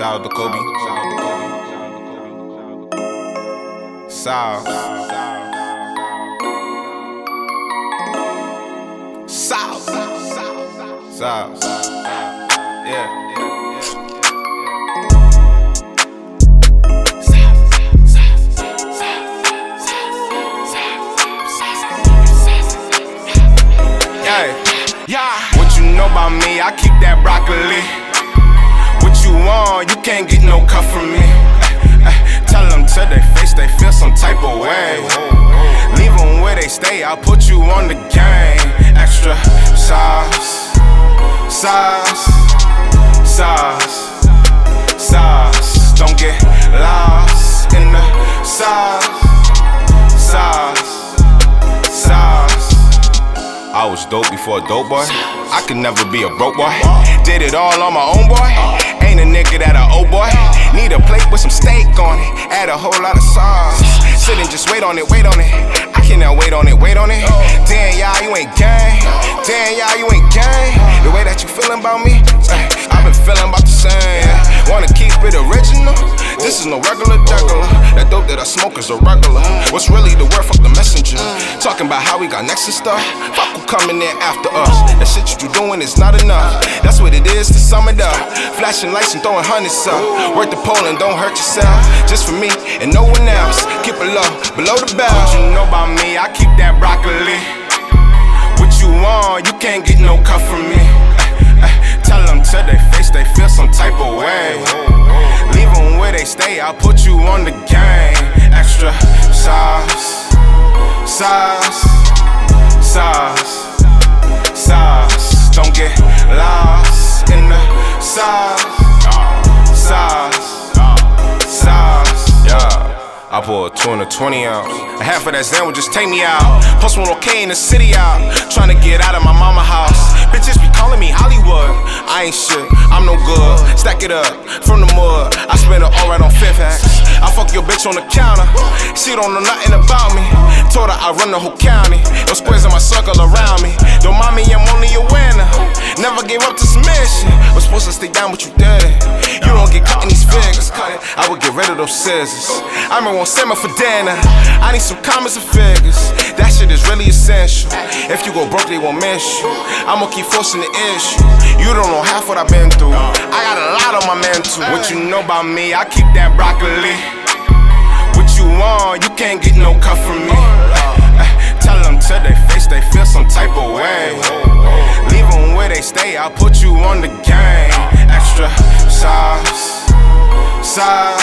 Shout out to Kobe. South. South. South. Yeah. Yeah. What you know about me? I keep that broccoli. I'll put you on the game. Extra sauce, sauce, sauce, sauce. Don't get lost in the sauce, sauce, sauce. I was dope before a dope boy. I could never be a broke boy. Did it all on my own boy. Ain't a nigga that a old boy. Need a plate with some steak on it. Add a whole lot of sauce. Sit and just wait on it, wait on it. Cannot wait on it, wait on it. Damn, y'all, you ain't gang. Damn, y'all, you ain't gang. The way that you feeling about me, This is no regular juggler. That dope that I smoke is a regular. What's really the word? Fuck the messenger. Talking about how we got next and stuff. Fuck who coming in after us. That shit you doing is not enough. That's what it is to sum it up. Flashing lights and throwing hundreds up. Work the pole and don't hurt yourself. Just for me and no one else. Keep it low, below the belt. What you know about me? I keep that broccoli. What you want? You can't get no cut from me. I'll put you on the game. Pour a two and a 20 ounce. A half of that Zan will just take me out. Plus one okay in the city out. Trying to get out of my mama house. Bitches be calling me Hollywood. I ain't shit, I'm no good. Stack it up from the mud. I spend it all right on Fifth Axe. I fuck your bitch on the counter. She don't know nothing about me. Told her I run the whole county. No squares in my circle around me. Don't mind me, I'm only. Never gave up to submission. Was supposed to stay down, but you did. You don't get cut in these figures. Cut it. I would get rid of those scissors. I remember on summer for dinner. I need some commas and figures. That shit is really essential. If you go broke, they won't miss you. I'ma keep forcing the issue. You don't know half what I've been through. I got a lot on my mental. What you know about me? I keep that broccoli. What you want? You can't get I'll put you on the game. Extra sauce, sauce,